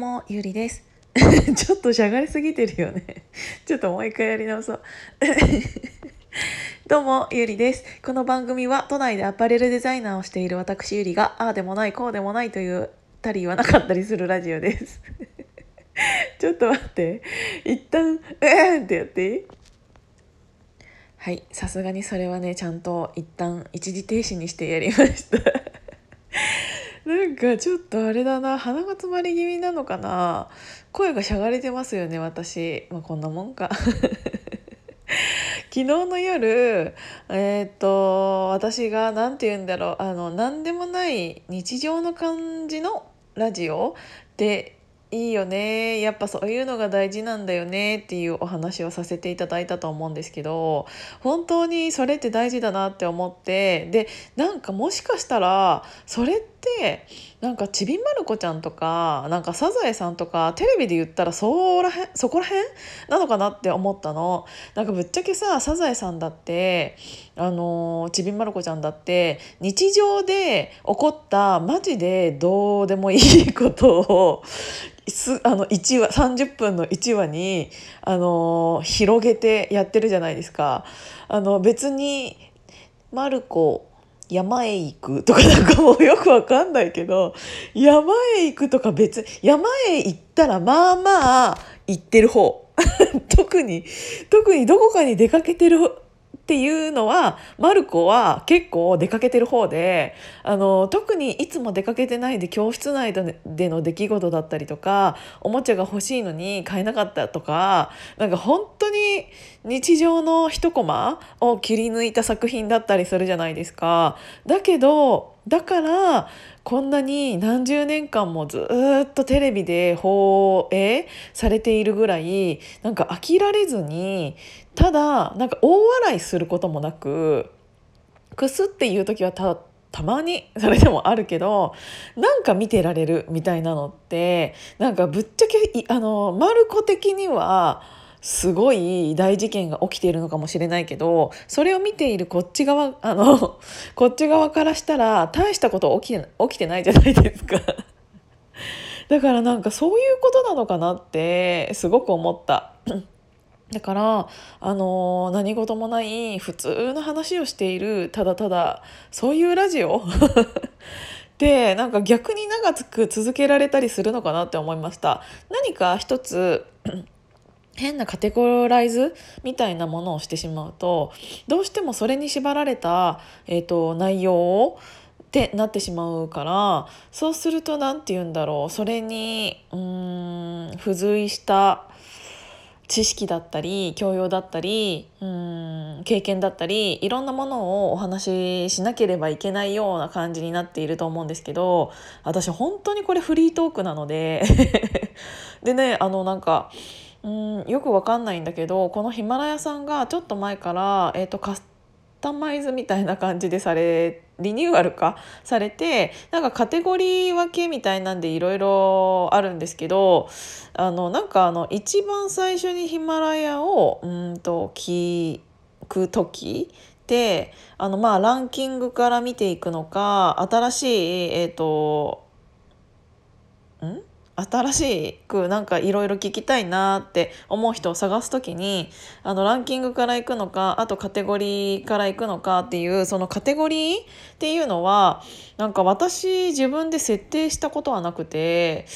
もゆりです。ちょっとしゃがれすぎてるよね。ちょっともう一回やり直そう。どうもゆりです。この番組は都内でアパレルデザイナーをしている私ゆりがああでもないこうでもないというたり言わなかったりするラジオです。ちょっと待って。一旦うーんってやっていい？はいさすがにそれはねちゃんと一旦一時停止にしてやりました。なんかちょっとあれだな鼻が詰まり気味なのかな。声がしゃがれてますよね私。まあこんなもんか。昨日の夜えー、っと私が何て言うんだろうあの何でもない日常の感じのラジオでいいよね。やっぱそういうのが大事なんだよねっていうお話をさせていただいたと思うんですけど本当にそれって大事だなって思ってでなんかもしかしたらそれってなんかちびまる子ちゃんとかなんかサザエさんとかテレビで言ったらそらへんそこら辺なのかなって思ったのなんかぶっちゃけさサザエさんだってあのちびまる子ちゃんだって日常で起こったマジでどうでもいいことをすあの1話30分の1話に、あの広げてやってるじゃないですか。あの別にマルコ山へ行くとかなんかもうよくわかんないけど山へ行くとか別山へ行ったらまあまあ行ってる方。特に特にどこかに出かけてるっていうのはマルコは結構出かけてる方であの特にいつも出かけてないで教室内での出来事だったりとかおもちゃが欲しいのに買えなかったとかなんか本当に日常の一コマを切り抜いた作品だったりするじゃないですか。だけどだからこんなに何十年間もずっとテレビで放映されているぐらいなんか飽きられずにただなんか大笑いすることもなくくすっていう時はたたまにそれでもあるけどなんか見てられるみたいなのってなんかぶっちゃけあのマルコ的にはすごい大事件が起きているのかもしれないけどそれを見ているこっち側 あのこっち側からしたら大したこと起き起きてないじゃないですか。だからなんかそういうことなのかなってすごく思った。だからあの、何事もない普通の話をしているただただそういうラジオ でなんか逆に長く続けられたりするのかなって思いました何か一つ変なカテゴライズみたいなものをしてしまうとどうしてもそれに縛られた、えーと、内容をってなってしまうからそうすると何て言うんだろうそれにうーん付随した知識だったり教養だったりうん経験だったりいろんなものをお話ししなければいけないような感じになっていると思うんですけど私本当にこれフリートークなので でねあのなんかうんよくわかんないんだけどこのヒマラヤさんがちょっと前から、えーと、カスタマイズみたいな感じでされリニューアル化されてなんかカテゴリー分けみたいなんでいろいろあるんですけどあのなんかあの一番最初にヒマラヤをうんと聞く時ってあのまあランキングから見ていくのか新しいえっ、ー、と新しくなんかいろいろ聞きたいなって思う人を探す時にあのランキングから行くのかあとカテゴリーから行くのかっていうそのカテゴリーっていうのはなんか私自分で設定したことはなくて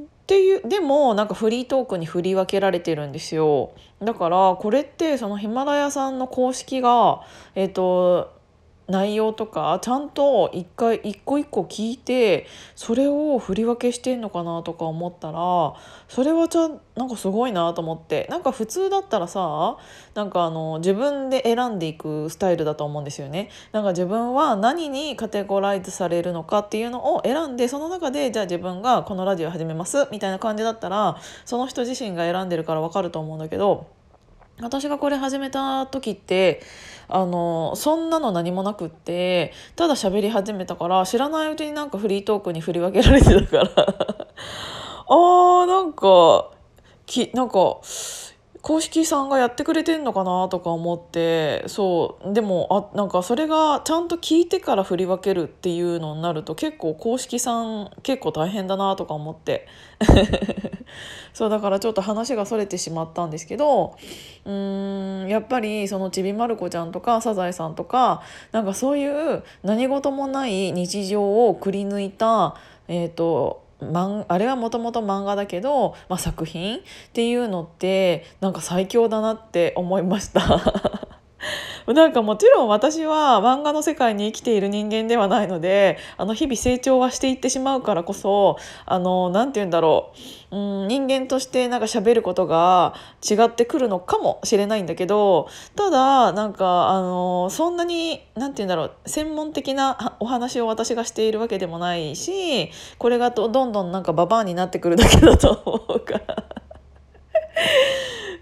っていうでもなんかフリートークに振り分けられてるんですよ。だからこれってそのヒマラヤさんの公式がえっ、ー、と内容とかちゃんと一回一個一個聞いてそれを振り分けしてんのかなとか思ったらそれはちゃなんかすごいなと思ってなんか普通だったらさなんかあの自分で選んでいくスタイルだと思うんですよね。なんか自分は何にカテゴライズされるのかっていうのを選んでその中でじゃあ自分がこのラジオ始めますみたいな感じだったらその人自身が選んでるから分かると思うんだけど。私がこれ始めた時ってあのそんなの何もなくってただ喋り始めたから知らないうちになんかフリートークに振り分けられてたから。あーなんかきなんか公式さんがやってくれてんのかなとか思ってそうでもあなんかそれがちゃんと聞いてから振り分けるっていうのになると結構公式さん結構大変だなとか思って。そうだからちょっと話がそれてしまったんですけどうーんやっぱりそのちびまる子ちゃんとかサザエさんとかなんかそういう何事もない日常をくり抜いたえっ、ー、とあれはもともと漫画だけど、まあ、作品っていうのってなんか最強だなって思いました。なんかもちろん私は漫画の世界に生きている人間ではないのであの日々成長はしていってしまうからこそあの何て言うんだろう、うん、人間としてなんか喋ることが違ってくるのかもしれないんだけどただなんかあのそんなに何て言うんだろう専門的なお話を私がしているわけでもないしこれがどんどんなんかババアになってくるだけだと思うから。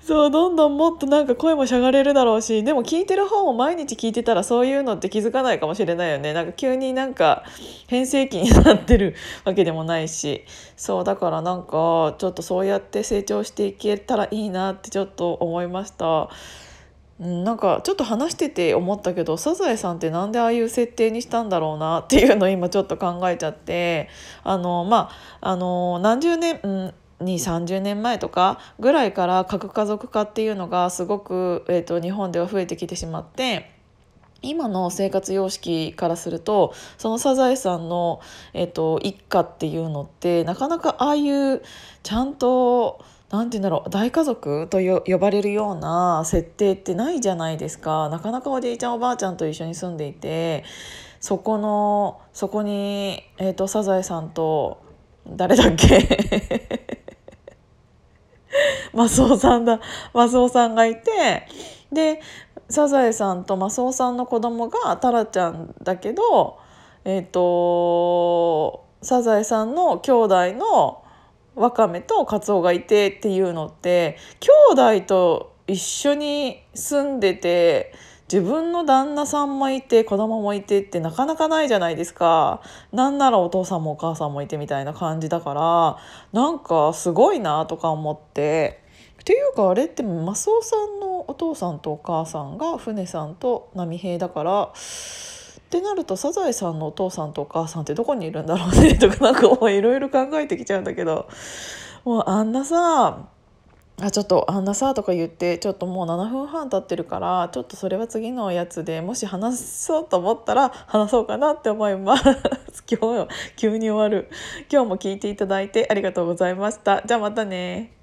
そうどんどんもっとなんか声もしゃがれるだろうしでも聞いてる方も毎日聞いてたらそういうのって気づかないかもしれないよね。なんか急になんか変声期になってるわけでもないし。そうだからなんかちょっとそうやって成長していけたらいいなってちょっと思いました。なんかちょっと話してて思ったけどサザエさんって何でああいう設定にしたんだろうなっていうのを今ちょっと考えちゃって。あのまああの何十年、うん、2 3 0年前とかぐらいから核家族化っていうのがすごく、えーと、日本では増えてきてしまって。今の生活様式からするとそのサザエさんの、えーと、一家っていうのってなかなかああいうちゃんと何て言うんだろう大家族と呼ばれるような設定ってないじゃないですかなかなかおじいちゃんおばあちゃんと一緒に住んでいてそこのそこに、えーとサザエさんと誰だっけ？マスオさんだ。マスオさんがいてでサザエさんとマスオさんの子供がタラちゃんだけどえっ、ー、とサザエさんの兄弟のワカメとカツオがいてっていうのって兄弟と一緒に住んでて自分の旦那さんもいて子供もいてってなかなかないじゃないですか。なんならお父さんもお母さんもいてみたいな感じだからなんかすごいなとか思って。っていうかあれってマスオさんのお父さんとお母さんが船さんと波平だからってなるとサザエさんのお父さんとお母さんってどこにいるんだろうねとかなんかいろいろ考えてきちゃうんだけど。もうあんなさあちょっとあんなさとか言ってちょっともう7分半経ってるからちょっとそれは次のやつでもし話そうと思ったら話そうかなって思います。今日急に終わる。今日も聞いていただいてありがとうございました。じゃあまたね